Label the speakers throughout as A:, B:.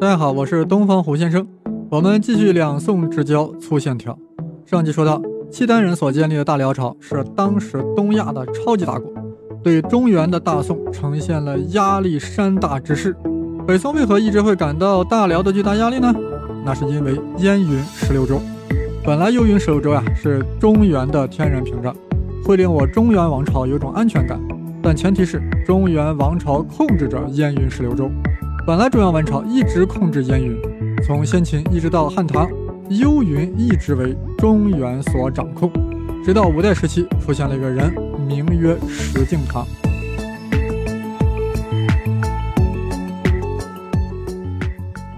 A: 大家好，我是东方胡先生。我们继续两宋之交粗线条。上集说到，契丹人所建立的大辽朝是当时东亚的超级大国，对中原的大宋呈现了压力山大之势。北宋为何一直会感到大辽的巨大压力呢？那是因为燕云十六州。本来幽云十六州呀是中原的天然屏障，会令我中原王朝有种安全感。但前提是中原王朝控制着燕云十六州。本来中原王朝一直控制燕云，从先秦一直到汉唐，幽云一直为中原所掌控。直到五代时期，出现了一个人，名曰石敬瑭。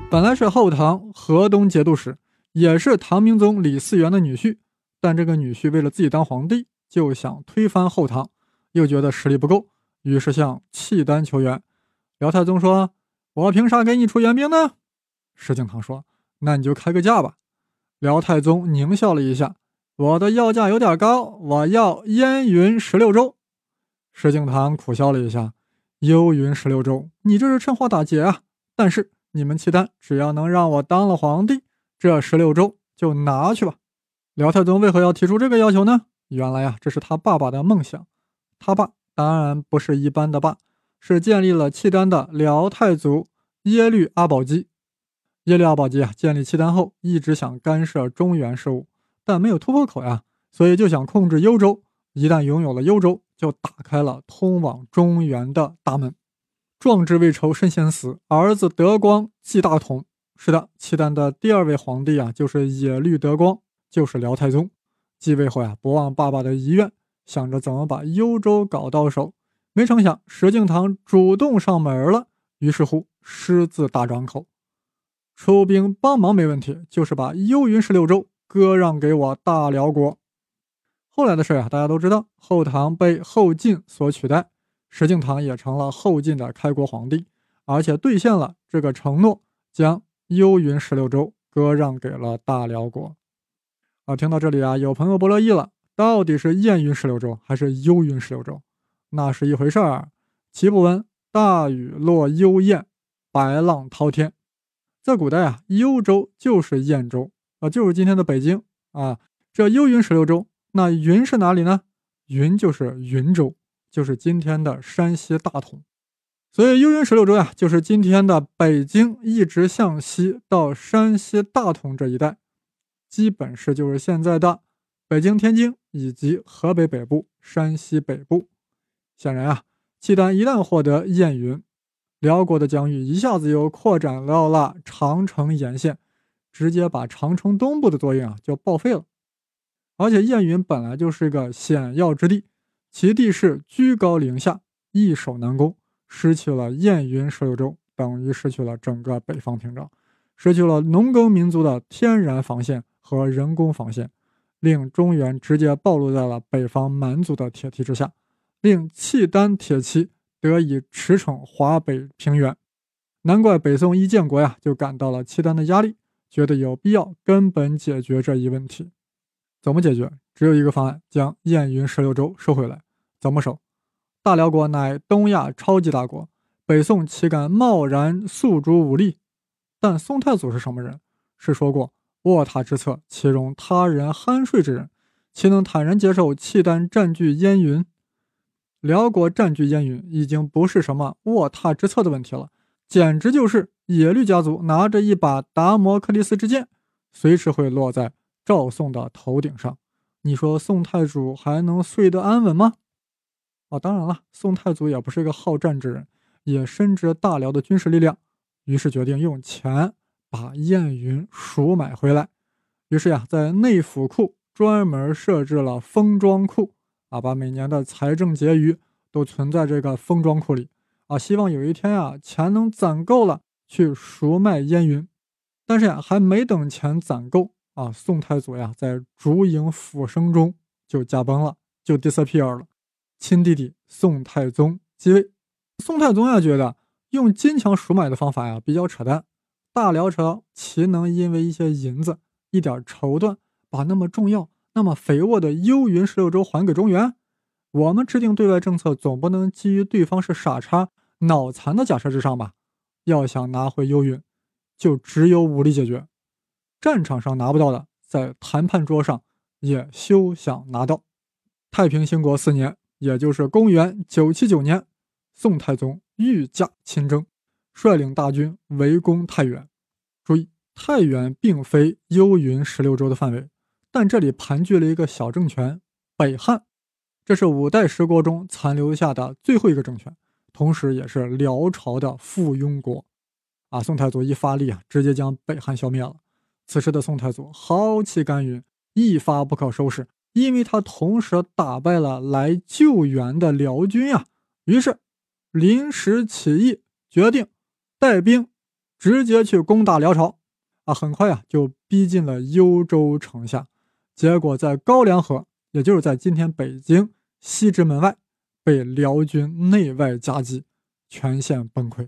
A: 本来是后唐河东节度使，也是唐明宗李嗣源的女婿。但这个女婿为了自己当皇帝，就想推翻后唐，又觉得实力不够，于是向契丹求援。辽太宗说。我凭啥给你出援兵呢？石敬瑭说：“那你就开个价吧。”辽太宗狞笑了一下：“我的要价有点高，我要燕云十六州。”石敬瑭苦笑了一下：“幽云十六州，你这是趁火打劫啊！但是你们契丹只要能让我当了皇帝，这十六州就拿去吧。”辽太宗为何要提出这个要求呢？原来呀，这是他爸爸的梦想。他爸当然不是一般的爸。是建立了契丹的辽太祖耶律阿保机。耶律阿保机啊，建立契丹后，一直想干涉中原事务，但没有突破口呀，所以就想控制幽州。一旦拥有了幽州，就打开了通往中原的大门。壮志未酬身先死，儿子德光继大统。是的，契丹的第二位皇帝啊，就是耶律德光，就是辽太宗。继位后呀，不忘爸爸的遗愿，想着怎么把幽州搞到手。没成想，石敬瑭主动上门了。于是乎，狮子大张口，出兵帮忙没问题，就是把幽云十六州割让给我大辽国。后来的事啊，大家都知道，后唐被后晋所取代，石敬瑭也成了后晋的开国皇帝，而且兑现了这个承诺，将幽云十六州割让给了大辽国。啊，听到这里啊，有朋友不乐意了，到底是燕云十六州还是幽云十六州？那是一回事儿，岂不闻大雨落幽燕，白浪滔天？在古代啊，幽州就是燕州啊，就是今天的北京啊。这幽云十六州，那云是哪里呢？云就是云州，就是今天的山西大同。所以幽云十六州呀，就是今天的北京，一直向西到山西大同这一带，基本是就是现在的北京、天津以及河北北部、山西北部。显然啊，契丹一旦获得燕云，辽国的疆域一下子又扩展到了长城沿线，直接把长城东部的作用啊就报废了。而且燕云本来就是一个险要之地，其地势居高临下，易守难攻。失去了燕云十六州，等于失去了整个北方屏障，失去了农耕民族的天然防线和人工防线，令中原直接暴露在了北方蛮族的铁蹄之下。令契丹铁骑得以驰骋华北平原，难怪北宋一建国呀就感到了契丹的压力，觉得有必要根本解决这一问题。怎么解决？只有一个方案：将燕云十六州收回来。怎么收？大辽国乃东亚超级大国，北宋岂敢贸然诉诸武力？但宋太祖是什么人？是说过卧榻之侧岂容他人酣睡之人？岂能坦然接受契丹占据燕云？辽国占据燕云，已经不是什么卧榻之侧的问题了，简直就是耶律家族拿着一把达摩克利斯之剑，随时会落在赵宋的头顶上。你说宋太祖还能睡得安稳吗？啊，当然了，宋太祖也不是一个好战之人，也深知大辽的军事力量，于是决定用钱把燕云赎买回来。于是呀，在内府库专门设置了封装库。啊，把每年的财政结余都存在这个封装库里啊，希望有一天啊，钱能攒够了去赎卖燕云。但是呀，还没等钱攒够啊，宋太祖呀，在烛影斧声中就驾崩了，就 disappear 了。亲弟弟宋太宗继位，宋太宗呀，觉得用金钱赎买的方法呀比较扯淡。大辽朝岂能因为一些银子、一点绸缎，把那么重要？那么肥沃的幽云十六州还给中原，我们制定对外政策总不能基于对方是傻叉、脑残的假设之上吧？要想拿回幽云，就只有武力解决。战场上拿不到的，在谈判桌上也休想拿到。太平兴国四年，也就是公元979年，宋太宗御驾亲征，率领大军围攻太原。注意，太原并非幽云十六州的范围，但这里盘踞了一个小政权——北汉。这是五代十国中残留下的最后一个政权，同时也是辽朝的附庸国。啊，宋太祖一发力啊，直接将北汉消灭了。此时的宋太祖豪气干云，一发不可收拾。因为他同时打败了来救援的辽军啊，于是临时起意，决定带兵直接去攻打辽朝。啊，很快啊就逼近了幽州城下，结果在高梁河，也就是在今天北京西直门外，被辽军内外夹击，全线崩溃。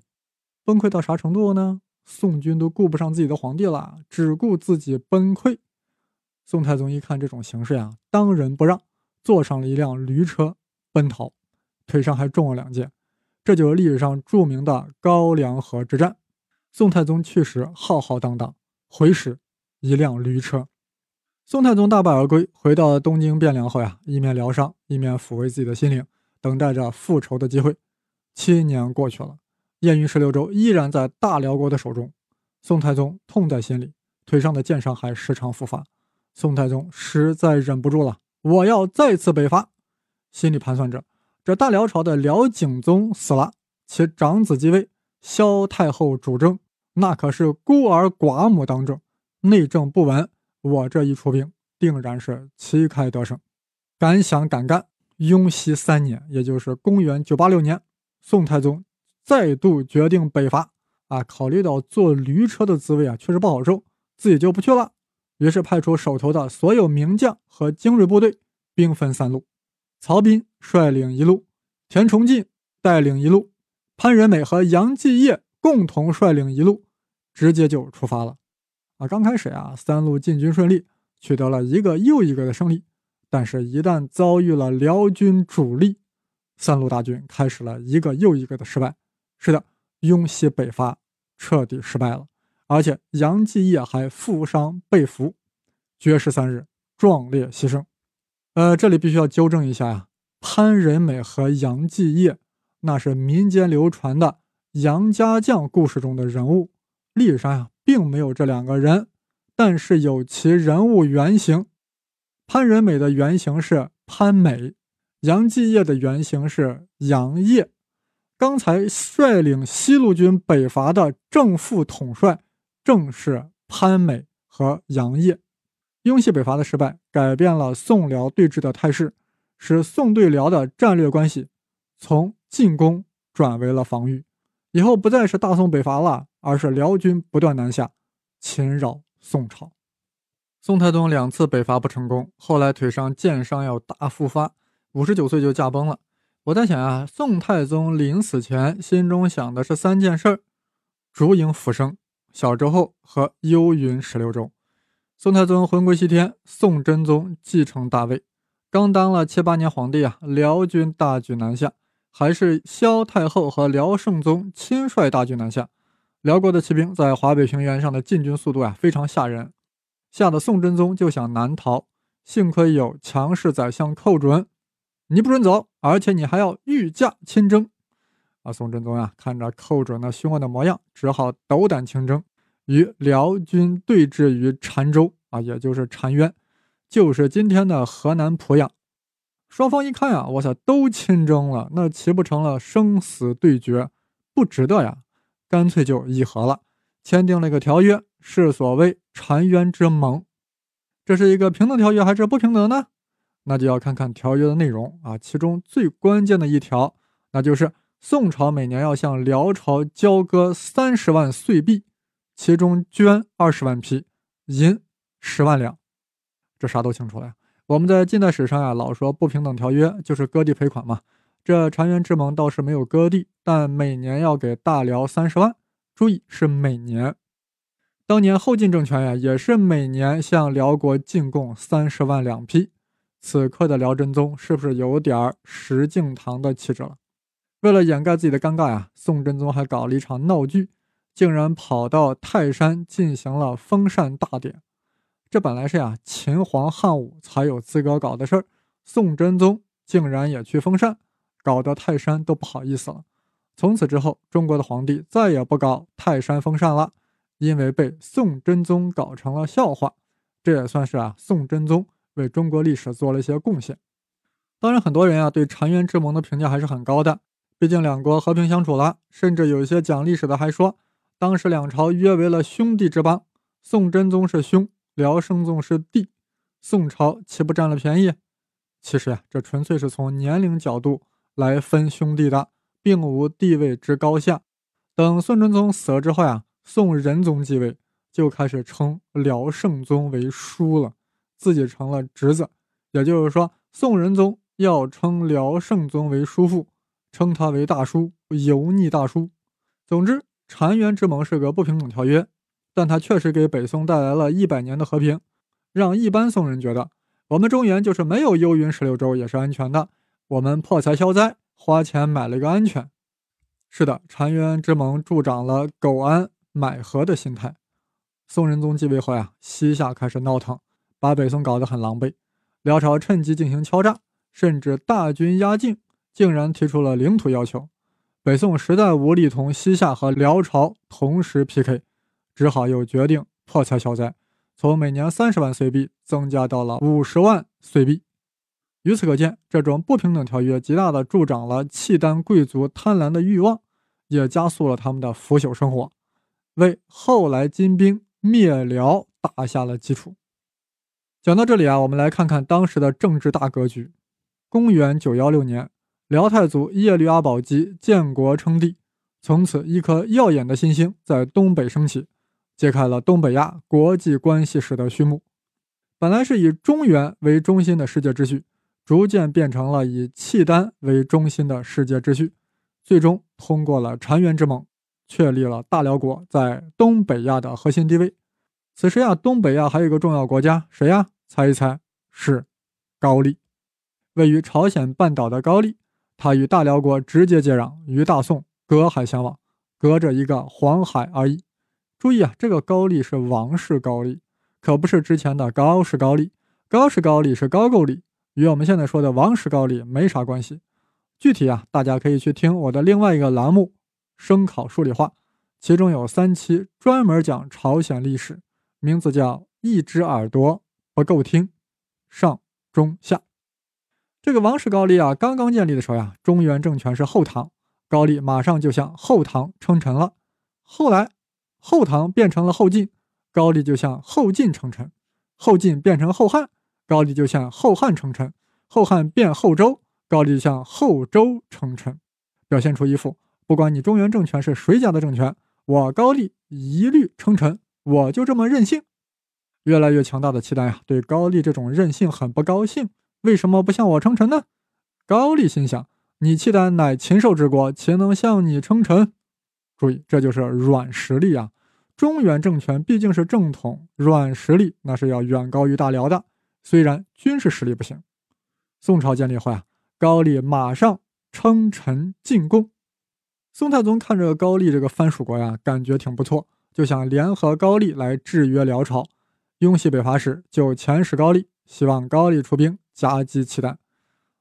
A: 崩溃到啥程度呢？宋军都顾不上自己的皇帝了，只顾自己崩溃。宋太宗一看这种形势呀，当仁不让，坐上了一辆驴车奔逃，腿上还中了两箭。这就是历史上著名的高梁河之战。宋太宗去时浩浩荡荡，回时一辆驴车。宋太宗大败而归，回到东京汴梁后呀，一面疗伤，一面抚慰自己的心灵，等待着复仇的机会。七年过去了，燕云十六州依然在大辽国的手中。宋太宗痛在心里，腿上的箭伤还时常复发。宋太宗实在忍不住了，我要再次北伐。心里盘算着，这大辽朝的辽景宗死了，其长子继位，萧太后主政，那可是孤儿寡母当政，内政不稳。我这一出兵，定然是旗开得胜。敢想敢干。雍熙三年，也就是公元986年，宋太宗再度决定北伐。啊，考虑到坐驴车的滋味啊，确实不好受，自己就不去了。于是派出手头的所有名将和精锐部队，兵分三路：曹彬率领一路，田崇进带领一路，潘仁美和杨继业共同率领一路，直接就出发了。啊，刚开始啊，三路进军顺利，取得了一个又一个的胜利。但是，一旦遭遇了辽军主力，三路大军开始了一个又一个的失败。是的，雍熙北伐彻底失败了。而且杨继业还负伤被俘，绝食三日，壮烈牺牲。呃，这里必须要纠正一下呀，潘仁美和杨继业那是民间流传的杨家将故事中的人物，历史上呀并没有这两个人，但是有其人物原型。潘仁美的原型是潘美，杨继业的原型是杨业。刚才率领西路军北伐的正副统帅。正是潘美和杨业，雍熙北伐的失败改变了宋辽对峙的态势，使宋对辽的战略关系从进攻转为了防御。以后不再是大宋北伐了，而是辽军不断南下，侵扰宋朝。宋太宗两次北伐不成功，后来腿上箭伤要大复发，五十九岁就驾崩了。我在想啊，宋太宗临死前心中想的是三件事儿：烛影斧声。小周后和幽云十六州，宋太宗魂归西天，宋真宗继承大位，刚当了七八年皇帝啊，辽军大举南下，还是萧太后和辽圣宗亲率大军南下，辽国的骑兵在华北平原上的进军速度啊非常吓人，吓得宋真宗就想南逃，幸亏有强势宰相寇准，你不准走，而且你还要御驾亲征。啊，宋真宗呀，看着寇准那凶恶的模样，只好斗胆亲征，与辽军对峙于澶州啊，也就是澶渊，就是今天的河南濮阳。双方一看呀，我操，都亲征了，那岂不成了生死对决？不值得呀，干脆就议和了，签订了一个条约，是所谓澶渊之盟。这是一个平等条约还是不平等呢？那就要看看条约的内容啊，其中最关键的一条，那就是。宋朝每年要向辽朝交割三十万岁币，其中绢二十万匹，银十万两。这啥都清楚了呀。我们在近代史上呀，老说不平等条约就是割地赔款嘛。这澶渊之盟倒是没有割地，但每年要给大辽三十万。注意是每年。当年后晋政权呀，也是每年向辽国进贡三十万两匹。此刻的辽真宗是不是有点石敬瑭的气质了？为了掩盖自己的尴尬呀，宋真宗还搞了一场闹剧，竟然跑到泰山进行了封禅大典。这本来是呀秦皇汉武才有资格搞的事儿，宋真宗竟然也去封禅，搞得泰山都不好意思了。从此之后，中国的皇帝再也不搞泰山封禅了，因为被宋真宗搞成了笑话。这也算是啊宋真宗为中国历史做了一些贡献。当然，很多人啊对澶渊之盟的评价还是很高的，毕竟两国和平相处了，甚至有一些讲历史的还说，当时两朝约为了兄弟之邦，宋真宗是兄。辽圣宗是弟，宋朝岂不占了便宜？其实呀，这纯粹是从年龄角度来分兄弟的，并无地位之高下。等宋真宗死了之后呀，宋仁宗继位，就开始称辽圣宗为叔了，自己成了侄子。也就是说，宋仁宗要称辽圣宗为叔父，称他为大叔，油腻大叔。总之，澶渊之盟是个不平等条约。但它确实给北宋带来了一百年的和平，让一般宋人觉得我们中原就是没有幽云十六州也是安全的。我们破财消灾，花钱买了一个安全。是的，澶渊之盟助长了苟安买和的心态。宋仁宗继位后呀，西夏开始闹腾，把北宋搞得很狼狈。辽朝趁机进行敲诈，甚至大军压境，竟然提出了领土要求。北宋实在无力同西夏和辽朝同时 PK。只好又决定破财消灾，从每年三十万岁币增加到了五十万岁币。由此可见，这种不平等条约极大的助长了契丹贵族贪婪的欲望，也加速了他们的腐朽生活，为后来金兵灭辽打下了基础。讲到这里啊，我们来看看当时的政治大格局。公元九幺六年，辽太祖耶律阿保机建国称帝，从此一颗耀眼的新星在东北升起。揭开了东北亚国际关系史的序幕。本来是以中原为中心的世界秩序，逐渐变成了以契丹为中心的世界秩序，最终通过了澶渊之盟，确立了大辽国在东北亚的核心地位。此时呀，东北亚还有一个重要国家，谁呀？猜一猜，是高丽。位于朝鲜半岛的高丽，它与大辽国直接接壤，与大宋隔海相望，隔着一个黄海而已。注意啊，这个高丽是王室高丽，可不是之前的高氏高丽。高氏高丽是高句丽，与我们现在说的王室高丽没啥关系。具体啊，大家可以去听我的另外一个栏目《声考数理化》，其中有三期专门讲朝鲜历史，名字叫《一只耳朵不够听》，上中下。这个王室高丽啊，刚刚建立的时候呀，中原政权是后唐，高丽马上就向后唐称臣了。后来。后唐变成了后晋，高丽就向后晋称臣；后晋变成后汉，高丽就向后汉称臣；后汉变后周，高丽向后周称臣，表现出一副不管你中原政权是谁家的政权，我高丽一律称臣，我就这么任性。越来越强大的契丹呀，对高丽这种任性很不高兴。为什么不向我称臣呢？高丽心想：你契丹乃禽兽之国，岂能向你称臣？注意，这就是软实力啊！中原政权毕竟是正统，软实力那是要远高于大辽的。虽然军事实力不行，宋朝建立后啊，高丽马上称臣进贡。宋太宗看着高丽这个藩属国呀，感觉挺不错，就想联合高丽来制约辽朝。雍熙北伐时就遣使高丽，希望高丽出兵夹击契丹。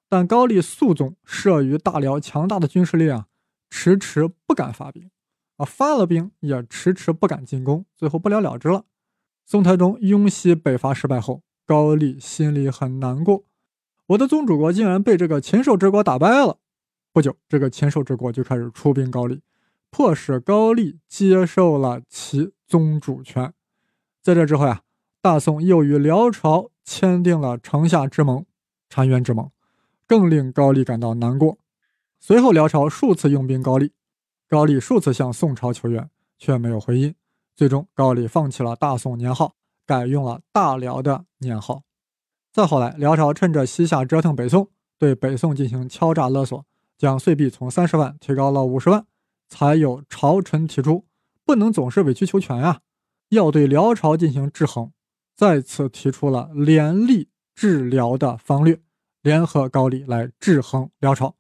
A: 但高丽肃宗慑于大辽强大的军事力量，迟迟不敢发兵。啊发了兵也迟迟不敢进攻，最后不了了之了。宋太宗雍熙北伐失败后，高丽心里很难过，我的宗主国竟然被这个禽兽之国打败了。不久，这个禽兽之国就开始出兵高丽，迫使高丽接受了其宗主权。在这之后呀，大宋又与辽朝签订了城下之盟——澶渊之盟，更令高丽感到难过。随后，辽朝数次用兵高丽。高丽数次向宋朝求援，却没有回音。最终，高丽放弃了大宋年号，改用了大辽的年号。再后来，辽朝趁着西夏折腾北宋，对北宋进行敲诈勒索，将岁币从三十万提高了五十万，才有朝臣提出不能总是委曲求全呀，要对辽朝进行制衡，再次提出了联立治辽的方略，联合高丽来制衡辽朝。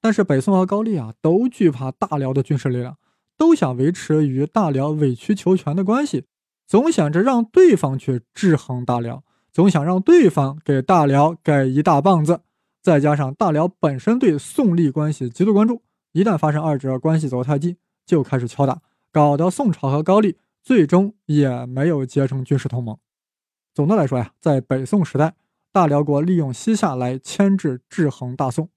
A: 但是北宋和高丽啊，都惧怕大辽的军事力量，都想维持与大辽委曲求全的关系，总想着让对方去制衡大辽，总想让对方给大辽给一大棒子。再加上大辽本身对宋立关系极度关注，一旦发生二者关系走太近，就开始敲打，搞得宋朝和高丽最终也没有结成军事同盟。总的来说呀，在北宋时代，大辽国利用西夏来牵制制衡大宋，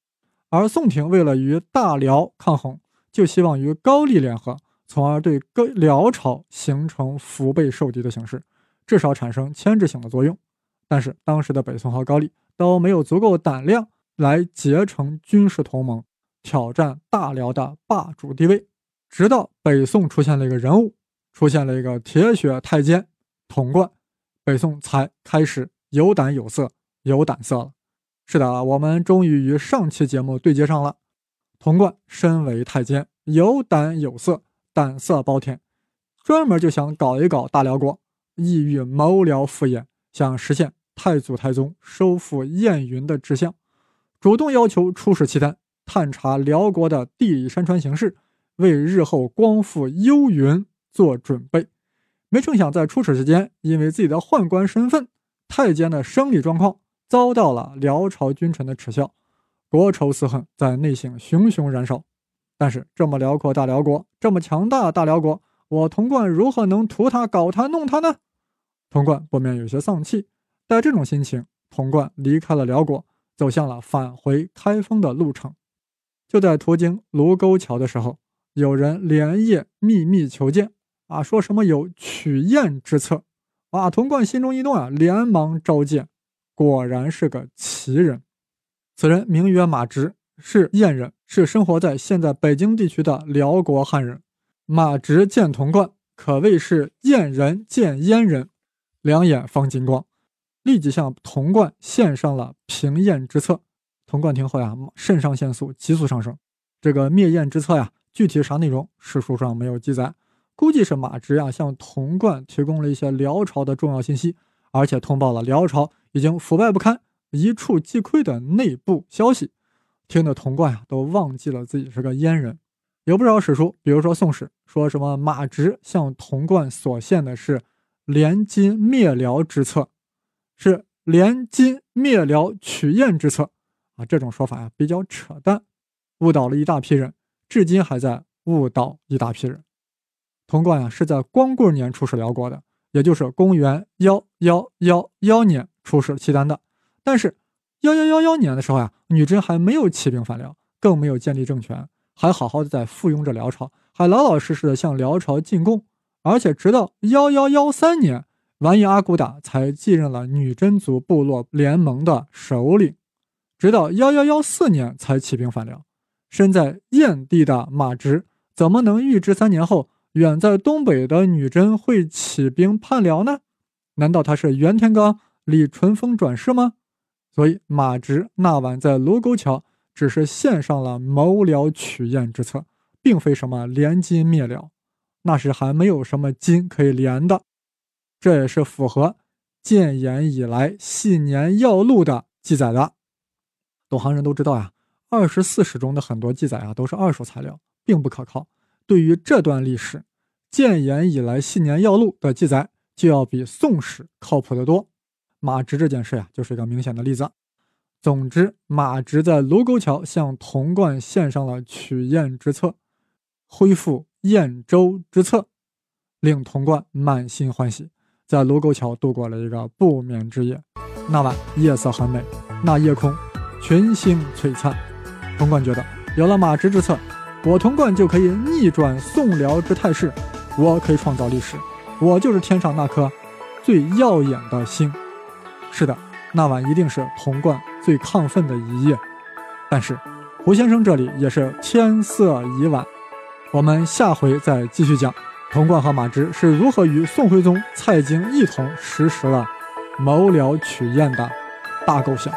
A: 而宋廷为了与大辽抗衡，就希望与高丽联合，从而对各辽朝形成腹背受敌的形式，至少产生牵制性的作用。但是当时的北宋和高丽都没有足够胆量。来结成军事同盟，挑战大辽的霸主地位。直到北宋出现了一个人物，出现了一个铁血太监童贯，北宋才开始有胆有色，有胆色了。是的，我们终于与上期节目对接上了。童贯身为太监，有胆有色，胆色包天，专门就想搞一搞大辽国，意欲谋辽复燕，想实现太祖太宗收复燕云的志向。主动要求出使契丹，探查辽国的地理山川形势，为日后光复幽云做准备。没成想，在出使之间，因为自己的宦官身份、太监的生理状况，遭到了辽朝君臣的耻笑，国仇四恨在内心熊熊燃烧。但是，这么辽阔大辽国，这么强大大辽国，我童贯如何能图他、搞他、弄他呢？童贯不免有些丧气。带这种心情，童贯离开了辽国。走向了返回开封的路程，就在途经卢沟桥的时候，有人连夜秘密求见，啊，说什么有取燕之策，啊，童贯心中一动啊，连忙召见，果然是个奇人，此人名曰马直，是燕人，是生活在现在北京地区的辽国汉人。马直见童贯，可谓是燕人见燕人，两眼放金光。立即向童贯献上了平燕之策。童贯听后呀，肾上腺素急速上升。这个灭燕之策呀，具体啥内容，史书上没有记载。估计是马直呀向童贯提供了一些辽朝的重要信息，而且通报了辽朝已经腐败不堪、一触即溃的内部消息。听得童贯呀都忘记了自己是个燕人。有不少史书，比如说《宋史》，说什么马直向童贯所献的是联金灭辽之策。是联金灭辽取燕之策啊！这种说法呀比较扯淡，误导了一大批人，至今还在误导一大批人。童贯呀是在光棍年出使辽国的，也就是公元幺幺幺幺年出使契丹的。但是幺幺幺幺年的时候呀，女真还没有起兵反辽，更没有建立政权，还好好的在附庸着辽朝，还老老实实的向辽朝进贡，而且直到幺幺幺三年。完颜阿骨打才继任了女真族部落联盟的首领，直到幺幺幺四年才起兵反辽。身在燕地的马直怎么能预知三年后远在东北的女真会起兵叛辽呢？难道他是袁天罡、李淳风转世吗？所以马直那晚在卢沟桥只是献上了谋辽取燕之策，并非什么联金灭辽。那时还没有什么金可以连的。这也是符合建炎以来系年要录的记载的。懂行人都知道呀，二十四史中的很多记载啊都是二手材料，并不可靠。对于这段历史，建炎以来系年要录的记载就要比宋史靠谱得多。马直这件事呀，就是一个明显的例子。总之，马直在卢沟桥向童贯献上了取燕之策，恢复燕州之策，令童贯满心欢喜。在卢沟桥度过了一个不眠之夜，那晚夜色很美，那夜空群星璀璨。童贯觉得有了马直之策，我童贯就可以逆转宋辽之态势，我可以创造历史，我就是天上那颗最耀眼的星。是的，那晚一定是童贯最亢奋的一夜。但是胡先生这里也是天色已晚，我们下回再继续讲。童贯和马芝是如何与宋徽宗、蔡京一同实施了谋辽取燕的大构想？